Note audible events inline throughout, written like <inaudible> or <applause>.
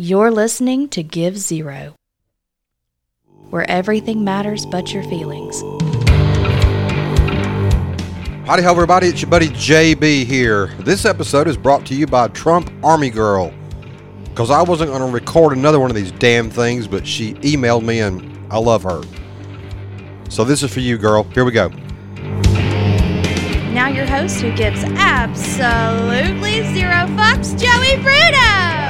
You're listening to Give Zero, where everything matters but your feelings. Howdy ho, everybody. It's your buddy JB here. This episode is brought to you by Trump Army Girl. Because I wasn't going to record another one of these damn things, but she emailed me and I love her. So this is for you, girl. Here we go. Now, your host who gives absolutely zero fucks, Joey Bruno!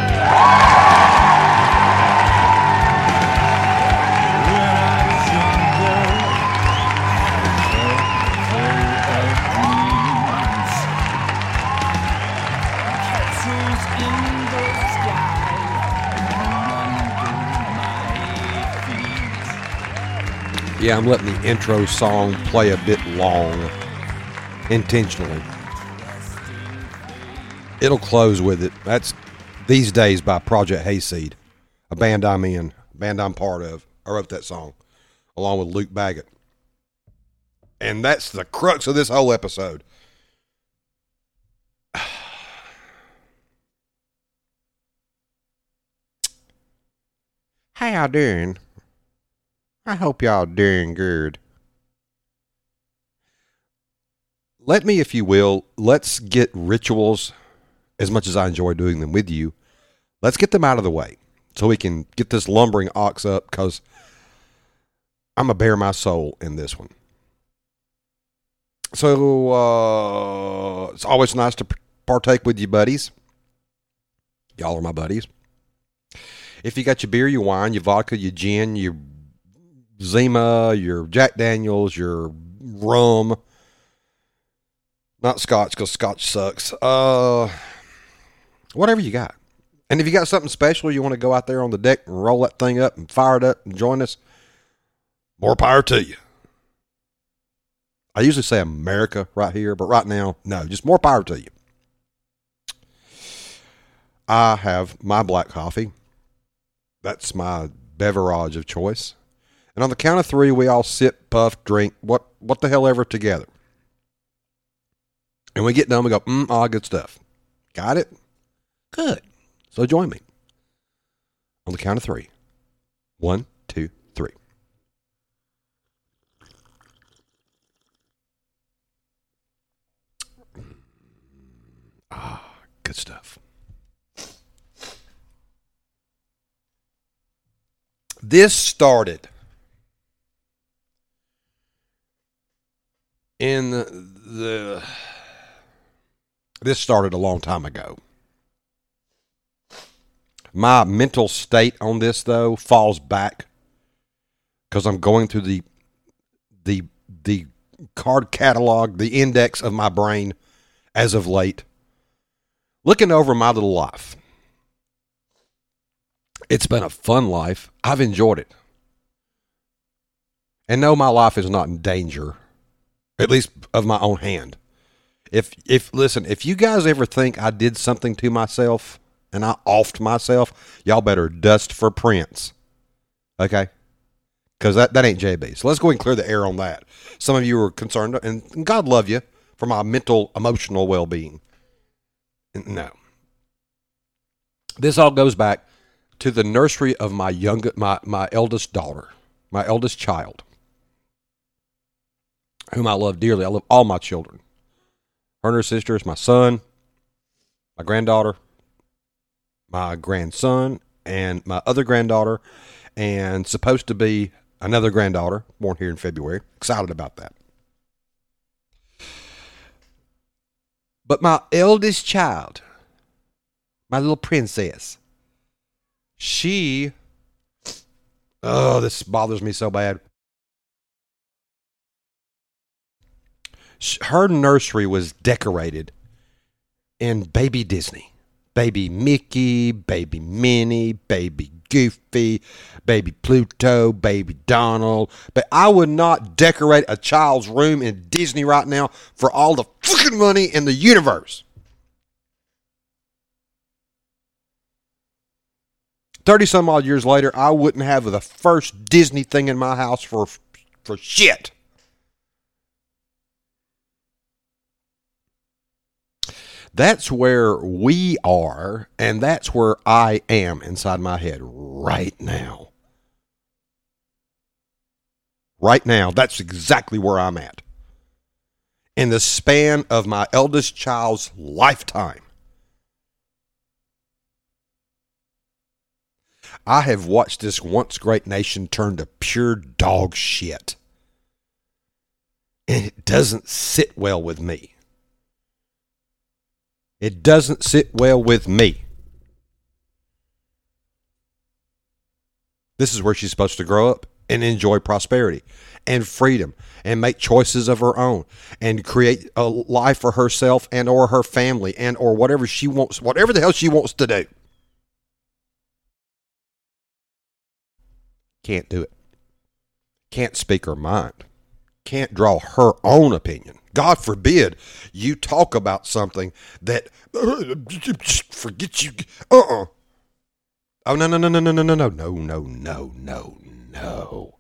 Yeah, I'm letting the intro song play a bit long intentionally. It'll close with it. That's These Days by Project Hayseed, a band I'm in, band I'm part of. I wrote that song along with Luke Baggett. And that's the crux of this whole episode. <sighs> How y'all doing? I hope y'all doing good. Let me, if you will, let's get rituals, as much as I enjoy doing them with you, let's get them out of the way so we can get this lumbering ox up because I'm going to bare my soul in this one. So uh, it's always nice to partake with you buddies. Y'all are my buddies. If you got your beer, your wine, your vodka, your gin, your Zima, your Jack Daniels, your rum, not Scotch because Scotch sucks. Uh, whatever you got. And if you got something special, you want to go out there on the deck and roll that thing up and fire it up and join us, more power to you. I usually say America right here, but right now, no, just more power to you. I have my black coffee. That's my beverage of choice. And on the count of three, we all sip, puff, drink, what what the hell ever together. And we get done, we go, mm, all good stuff. Got it? Good. So join me. On the count of three. One, two, three. Ah, good stuff. This started in the, the this started a long time ago. My mental state on this though falls back because I'm going through the the the card catalog, the index of my brain as of late, looking over my little life. It's been a fun life. I've enjoyed it. And no, my life is not in danger at least of my own hand. If if listen, if you guys ever think I did something to myself and I offed myself, y'all better dust for prints. Okay? Because that, that ain't JB. So let's go and clear the air on that. Some of you are concerned, and God love you for my mental, emotional well being. No. This all goes back to the nursery of my young my, my eldest daughter, my eldest child whom I love dearly. I love all my children. Her and her sisters, my son, my granddaughter, my grandson, and my other granddaughter, and supposed to be another granddaughter born here in February. Excited about that. But my eldest child, my little princess, she, oh, this bothers me so bad. her nursery was decorated in baby Disney. Baby Mickey, baby Minnie, baby Goofy, baby Pluto, baby Donald. But I would not decorate a child's room in Disney right now for all the fucking money in the universe. 30 some odd years later, I wouldn't have the first Disney thing in my house for for shit. That's where we are, and that's where I am inside my head right now. Right now, that's exactly where I'm at. In the span of my eldest child's lifetime, I have watched this once great nation turn to pure dog shit. And it doesn't sit well with me. It doesn't sit well with me. This is where she's supposed to grow up and enjoy prosperity and freedom and make choices of her own and create a life for herself and or her family and or whatever she wants whatever the hell she wants to do. Can't do it. Can't speak her mind. Can't draw her own opinion god forbid you talk about something that forget you uh-uh oh no no no no no no no no no no no no no.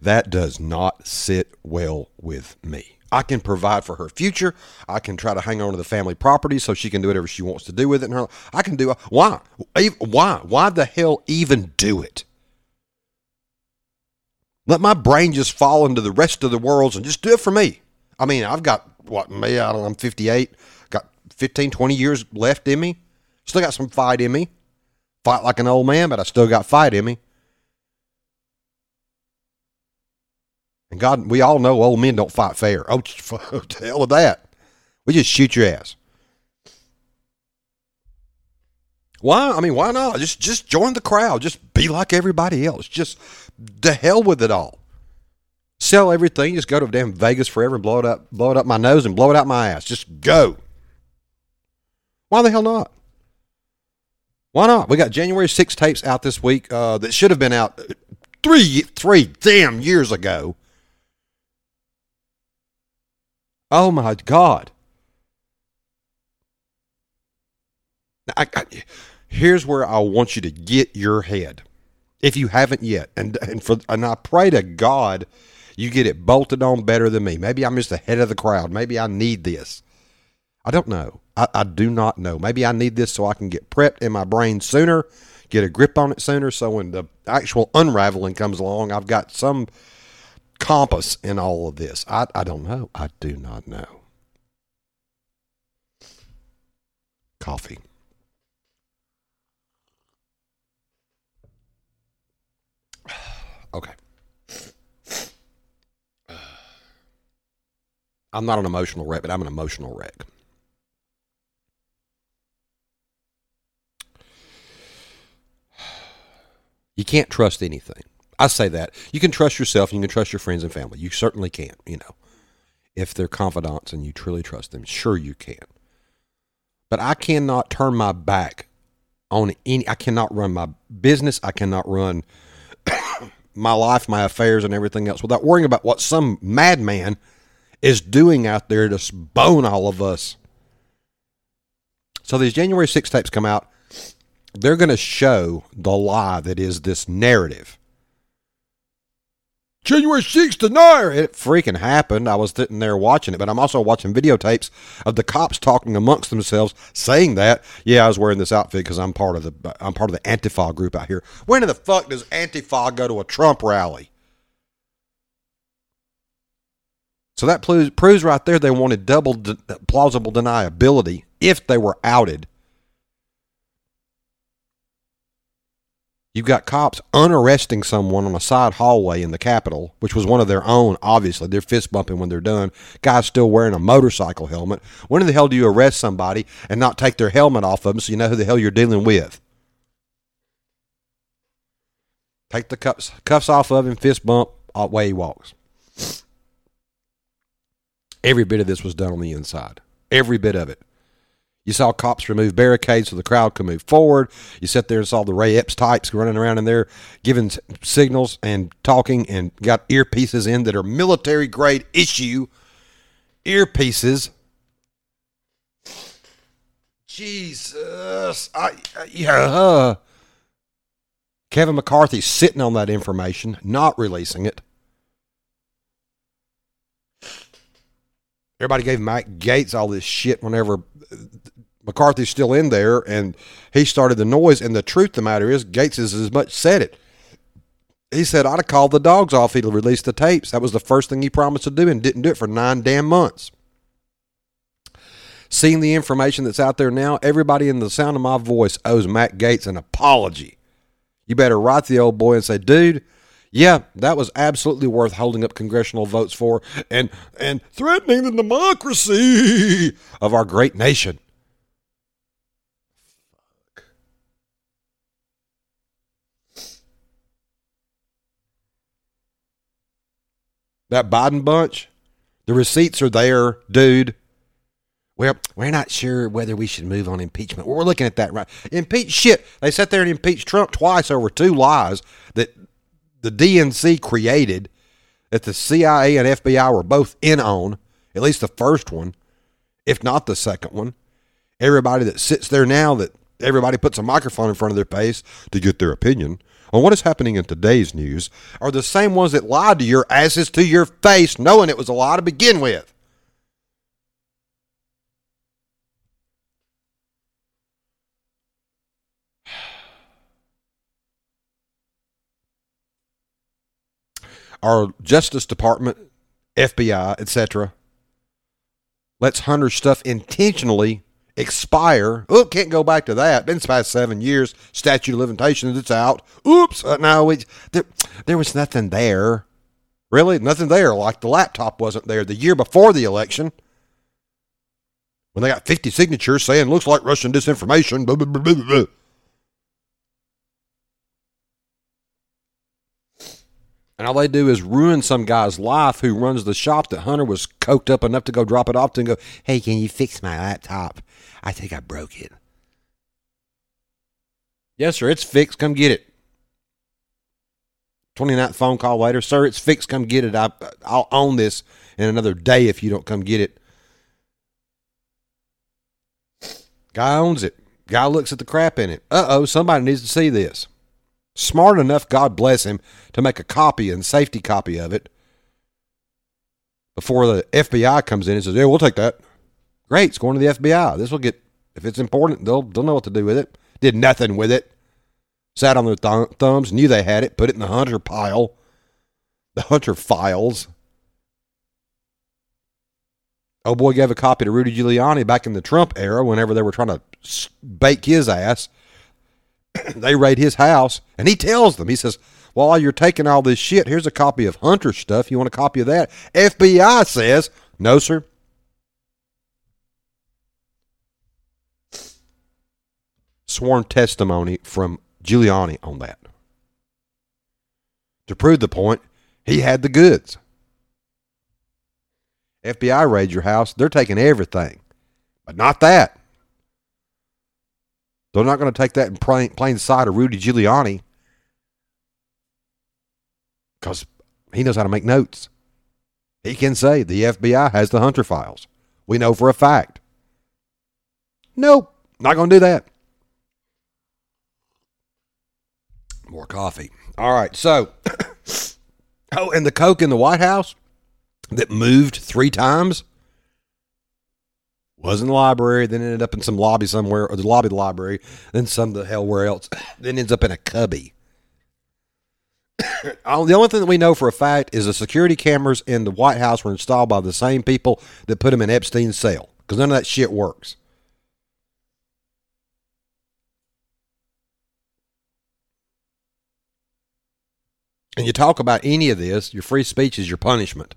That does not sit well with me. I can provide for her future. I can try to hang on to the family property so she can do whatever she wants to do with it. Her, I can do why, why, why the hell even do it? Let my brain just fall into the rest of the worlds and just do it for me. I mean, I've got what me. I don't know. I'm 58. got 15, 20 years left in me. Still got some fight in me. Fight like an old man, but I still got fight in me. And God, we all know old men don't fight fair. Oh, <laughs> the hell with that. We just shoot your ass. Why? I mean, why not? Just just join the crowd. Just be like everybody else. Just the hell with it all. Sell everything. Just go to damn Vegas forever and blow it up, blow it up my nose and blow it out my ass. Just go. Why the hell not? Why not? We got January 6 tapes out this week uh, that should have been out three three damn years ago. Oh my God. I, I, here's where I want you to get your head, if you haven't yet, and and for and I pray to God you get it bolted on better than me. Maybe I'm just ahead of the crowd. Maybe I need this. I don't know. I, I do not know. Maybe I need this so I can get prepped in my brain sooner, get a grip on it sooner, so when the actual unraveling comes along, I've got some compass in all of this. I, I don't know. I do not know. Coffee. Okay. <sighs> I'm not an emotional wreck, but I'm an emotional wreck. <sighs> You can't trust anything. I say that. You can trust yourself and you can trust your friends and family. You certainly can't, you know. If they're confidants and you truly trust them, sure you can. But I cannot turn my back on any I cannot run my business, I cannot run my life, my affairs and everything else without worrying about what some madman is doing out there to bone all of us. So these January 6 tapes come out they're going to show the lie that is this narrative. January 6th denier. It freaking happened. I was sitting there watching it, but I'm also watching videotapes of the cops talking amongst themselves, saying that, yeah, I was wearing this outfit because I'm part of the I'm part of the Antifa group out here. When in the fuck does Antifa go to a Trump rally? So that proves right there they wanted double de- plausible deniability if they were outed You've got cops unarresting someone on a side hallway in the Capitol, which was one of their own, obviously. They're fist bumping when they're done. Guy's still wearing a motorcycle helmet. When in the hell do you arrest somebody and not take their helmet off of them so you know who the hell you're dealing with? Take the cuffs, cuffs off of him, fist bump, away he walks. Every bit of this was done on the inside. Every bit of it. You saw cops remove barricades so the crowd could move forward. You sat there and saw the Ray Epps types running around in there giving signals and talking and got earpieces in that are military grade issue earpieces. Jesus. I, I yeah. Kevin McCarthy's sitting on that information, not releasing it. Everybody gave Mike Gaetz all this shit whenever McCarthy's still in there and he started the noise. And the truth of the matter is, Gaetz has as much said it. He said, I'd have called the dogs off. He'd release the tapes. That was the first thing he promised to do and didn't do it for nine damn months. Seeing the information that's out there now, everybody in the sound of my voice owes Matt Gaetz an apology. You better write the old boy and say, dude, yeah, that was absolutely worth holding up congressional votes for and and threatening the democracy of our great nation. That Biden bunch, the receipts are there, dude. Well, we're not sure whether we should move on impeachment. We're looking at that right. Impeach shit. They sat there and impeached Trump twice over two lies that the DNC created that the CIA and FBI were both in on, at least the first one, if not the second one. Everybody that sits there now that everybody puts a microphone in front of their face to get their opinion on what is happening in today's news are the same ones that lied to your asses to your face, knowing it was a lie to begin with. Our Justice Department, FBI, etc., lets Hunter stuff intentionally expire. Oh, can't go back to that. Been past seven years. Statute of limitations, it's out. Oops. Uh, no, we, there, there was nothing there. Really? Nothing there. Like the laptop wasn't there the year before the election. When they got 50 signatures saying, looks like Russian disinformation. Blah, blah, blah, And all they do is ruin some guy's life who runs the shop that Hunter was coked up enough to go drop it off to and go, hey, can you fix my laptop? I think I broke it. Yes, sir, it's fixed. Come get it. 29th phone call later. Sir, it's fixed. Come get it. I, I'll own this in another day if you don't come get it. Guy owns it. Guy looks at the crap in it. Uh oh, somebody needs to see this smart enough, God bless him, to make a copy and safety copy of it before the FBI comes in and says, "Yeah, we'll take that." Great, it's going to the FBI. This will get if it's important, they'll they'll know what to do with it. Did nothing with it. Sat on their th- thumbs, knew they had it, put it in the hunter pile, the hunter files. Oh boy gave a copy to Rudy Giuliani back in the Trump era whenever they were trying to bake his ass. <clears throat> they raid his house, and he tells them, he says, while you're taking all this shit, here's a copy of Hunter stuff. You want a copy of that? FBI says, no, sir. Sworn testimony from Giuliani on that. To prove the point, he had the goods. FBI raid your house, they're taking everything, but not that. They're not going to take that in plain, plain sight of Rudy Giuliani because he knows how to make notes. He can say the FBI has the Hunter files. We know for a fact. Nope, not going to do that. More coffee. All right, so, <coughs> oh, and the Coke in the White House that moved three times was in the library, then ended up in some lobby somewhere, or the lobby of the library, then some the hell where else, <coughs> then ends up in a cubby. <coughs> the only thing that we know for a fact is the security cameras in the White House were installed by the same people that put them in Epstein's cell, because none of that shit works. And you talk about any of this, your free speech is your punishment.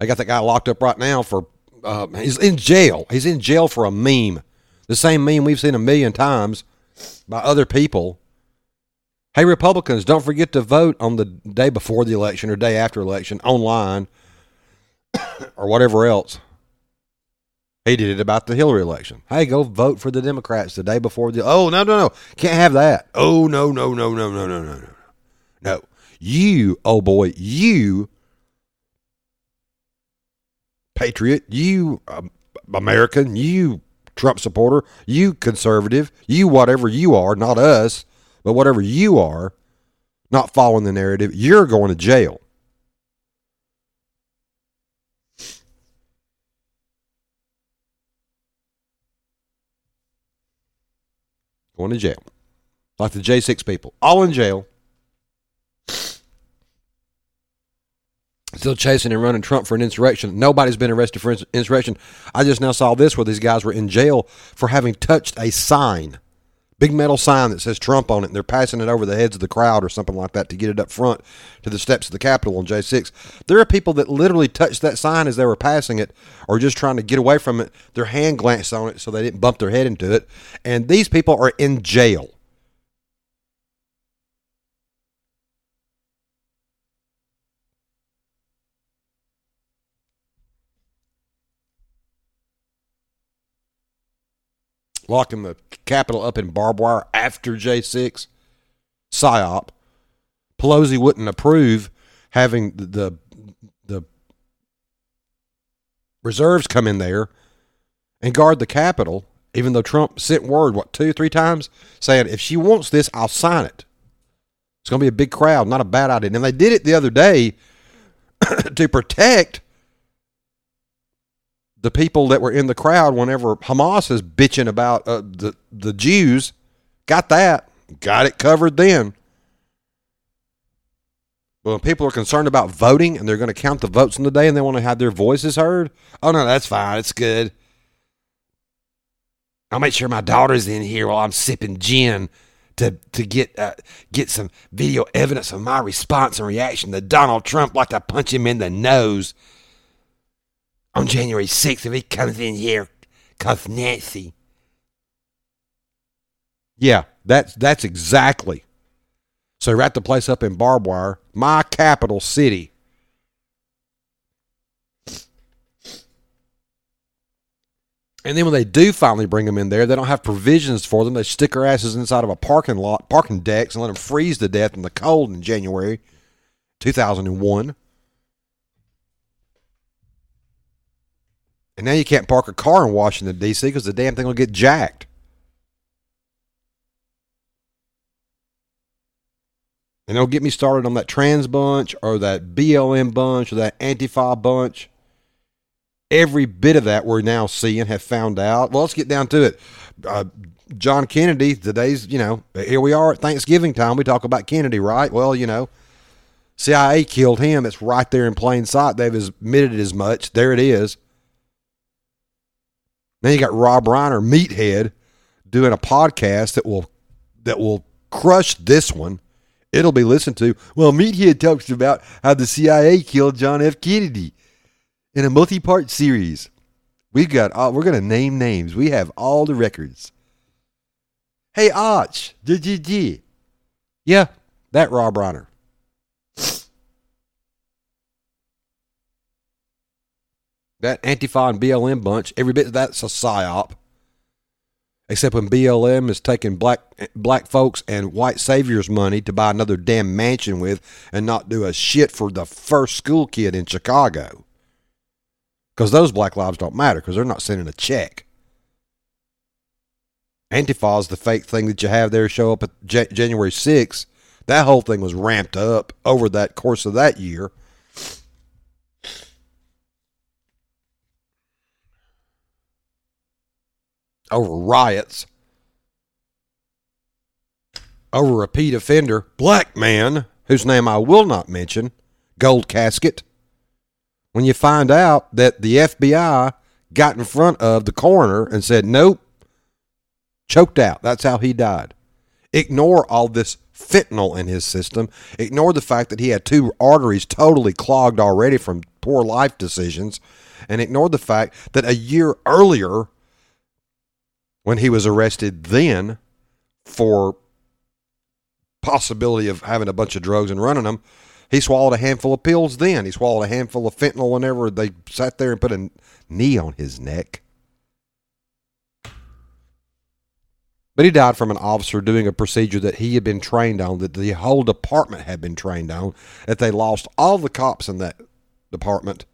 I got that guy locked up right now for uh, he's in jail. He's in jail for a meme, the same meme we've seen a million times by other people. Hey, Republicans, don't forget to vote on the day before the election or day after election online <coughs> or whatever else. He did it about the Hillary election. Hey, go vote for the Democrats the day before the. Oh no no no! Can't have that. Oh no no no no no no no no no! You oh boy, you patriot, you um, American, you Trump supporter, you conservative, you whatever you are, not us, but whatever you are, not following the narrative, you're going to jail. Going to jail. Like the J6 people, all in jail. Still chasing and running Trump for an insurrection. Nobody's been arrested for insurrection. I just now saw this where these guys were in jail for having touched a sign, big metal sign that says Trump on it, and they're passing it over the heads of the crowd or something like that to get it up front to the steps of the Capitol on J6. There are people that literally touched that sign as they were passing it or just trying to get away from it. Their hand glanced on it so they didn't bump their head into it. And these people are in jail. Locking the Capitol up in barbed wire after J6, PSYOP. Pelosi wouldn't approve having the, the, the reserves come in there and guard the Capitol, even though Trump sent word, what, two, three times, saying, if she wants this, I'll sign it. It's going to be a big crowd, not a bad idea. And they did it the other day <clears throat> to protect the people that were in the crowd whenever Hamas is bitching about uh, the the Jews. Got that, got it covered then. When people are concerned about voting and they're going to count the votes in the day and they want to have their voices heard, oh no, that's fine, it's good. I'll make sure my daughter's in here while I'm sipping gin to to get uh, get some video evidence of my response and reaction to Donald Trump, like to punch him in the nose on January 6th if he comes in here because Nancy. Yeah, that's that's exactly. So wrap the place up in barbed wire, my capital city. And then when they do finally bring them in there, they don't have provisions for them. They stick their asses inside of a parking lot, parking decks, and let them freeze to death in the cold in January 2001. And now you can't park a car in Washington, D.C. because the damn thing will get jacked. And don't get me started on that trans bunch or that BLM bunch or that Antifa bunch. Every bit of that we're now seeing, have found out. Well, let's get down to it. Uh, John Kennedy, today's, you know, here we are at Thanksgiving time. We talk about Kennedy, right? Well, you know, CIA killed him. It's right there in plain sight. They've admitted as much. There it is. Then you got Rob Reiner, Meathead, doing a podcast that will that will crush this one. It'll be listened to. Well, Meathead talks about how the CIA killed John F. Kennedy in a multi-part series. We've got all, we're going to name names. We have all the records. Hey, Arch, GGG. Yeah, that Rob Reiner. That Antifa and BLM bunch, every bit of that's a psyop. Except when BLM is taking black black folks and white saviors' money to buy another damn mansion with and not do a shit for the first school kid in Chicago. Because those black lives don't matter because they're not sending a check. Antifa is the fake thing that you have there show up at J- January 6th. That whole thing was ramped up over that course of that year. Over riots, over repeat offender, black man, whose name I will not mention, gold casket. When you find out that the FBI got in front of the coroner and said, nope, choked out. That's how he died. Ignore all this fentanyl in his system. Ignore the fact that he had two arteries totally clogged already from poor life decisions. And ignore the fact that a year earlier, when he was arrested then for possibility of having a bunch of drugs and running them. He swallowed a handful of pills then. He swallowed a handful of fentanyl whenever they sat there and put a knee on his neck. But he died from an officer doing a procedure that he had been trained on, that the whole department had been trained on, that they lost all the cops in that department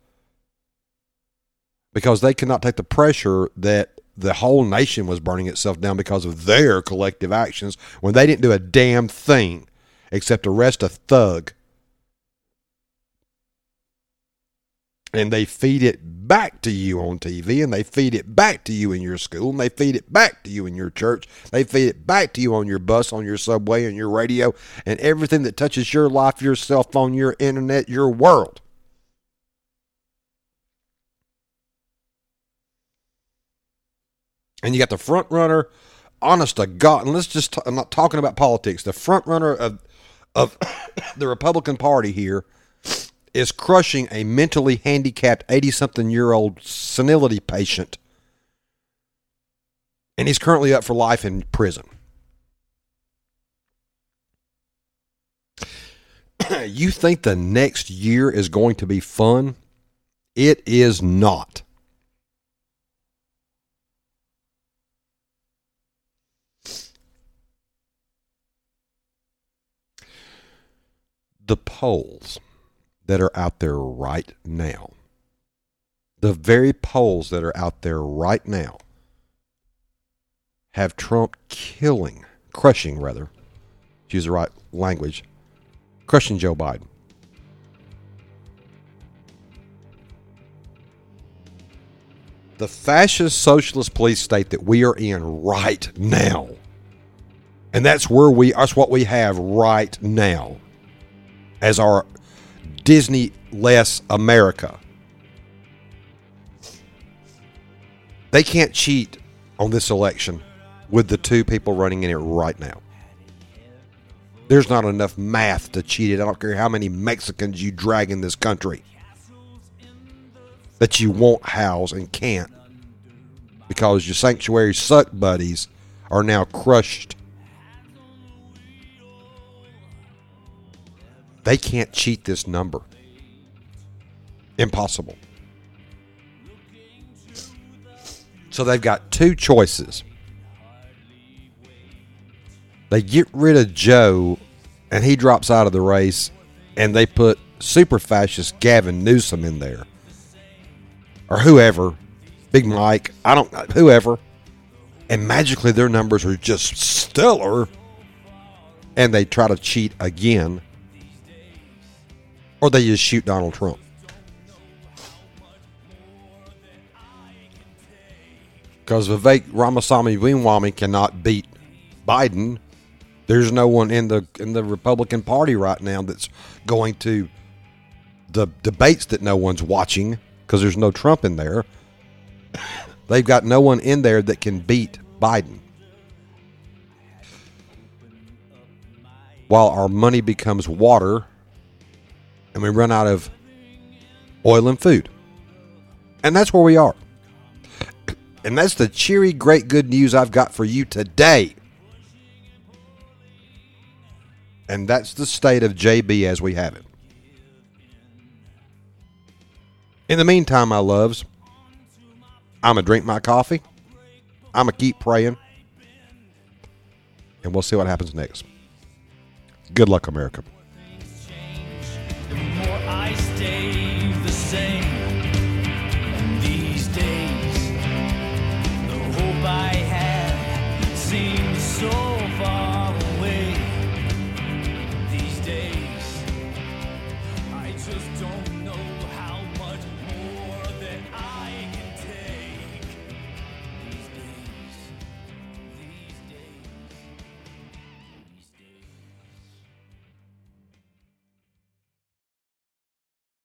because they could not take the pressure that the whole nation was burning itself down because of their collective actions when they didn't do a damn thing except arrest a thug. and they feed it back to you on TV and they feed it back to you in your school and they feed it back to you in your church. They feed it back to you on your bus, on your subway, on your radio, and everything that touches your life, your cell phone, your internet, your world. And you got the front runner, honest to God, and let's just, i I'm not talking about politics, the front runner of, of <coughs> the Republican Party here is crushing a mentally handicapped 80 something year old senility patient. And he's currently up for life in prison. <coughs> you think the next year is going to be fun? It is not. The polls that are out there right now, the very polls that are out there right now, have Trump killing, crushing rather, to use the right language, crushing Joe Biden. The fascist socialist police state that we are in right now, and that's where we, that's what we have right now as our Disney less America. They can't cheat on this election with the two people running in it right now. There's not enough math to cheat it. I don't care how many Mexicans you drag in this country that you won't house and can't because your sanctuary suck buddies are now crushed They can't cheat this number. Impossible. So they've got two choices. They get rid of Joe and he drops out of the race and they put super fascist Gavin Newsom in there. Or whoever. Big Mike. I don't know whoever. And magically their numbers are just stellar. And they try to cheat again or they just shoot Donald Trump. Because Vivek Ramaswamy Ramaswamy cannot beat Biden. There's no one in the in the Republican Party right now that's going to the debates that no one's watching because there's no Trump in there. They've got no one in there that can beat Biden. While our money becomes water and we run out of oil and food. And that's where we are. <clears throat> And that's the cheery, great, good news I've got for you today. And that's the state of JB as we have it. In the meantime, my loves, I'm going to drink my coffee. I'm going to keep praying. And we'll see what happens next. Good luck, America.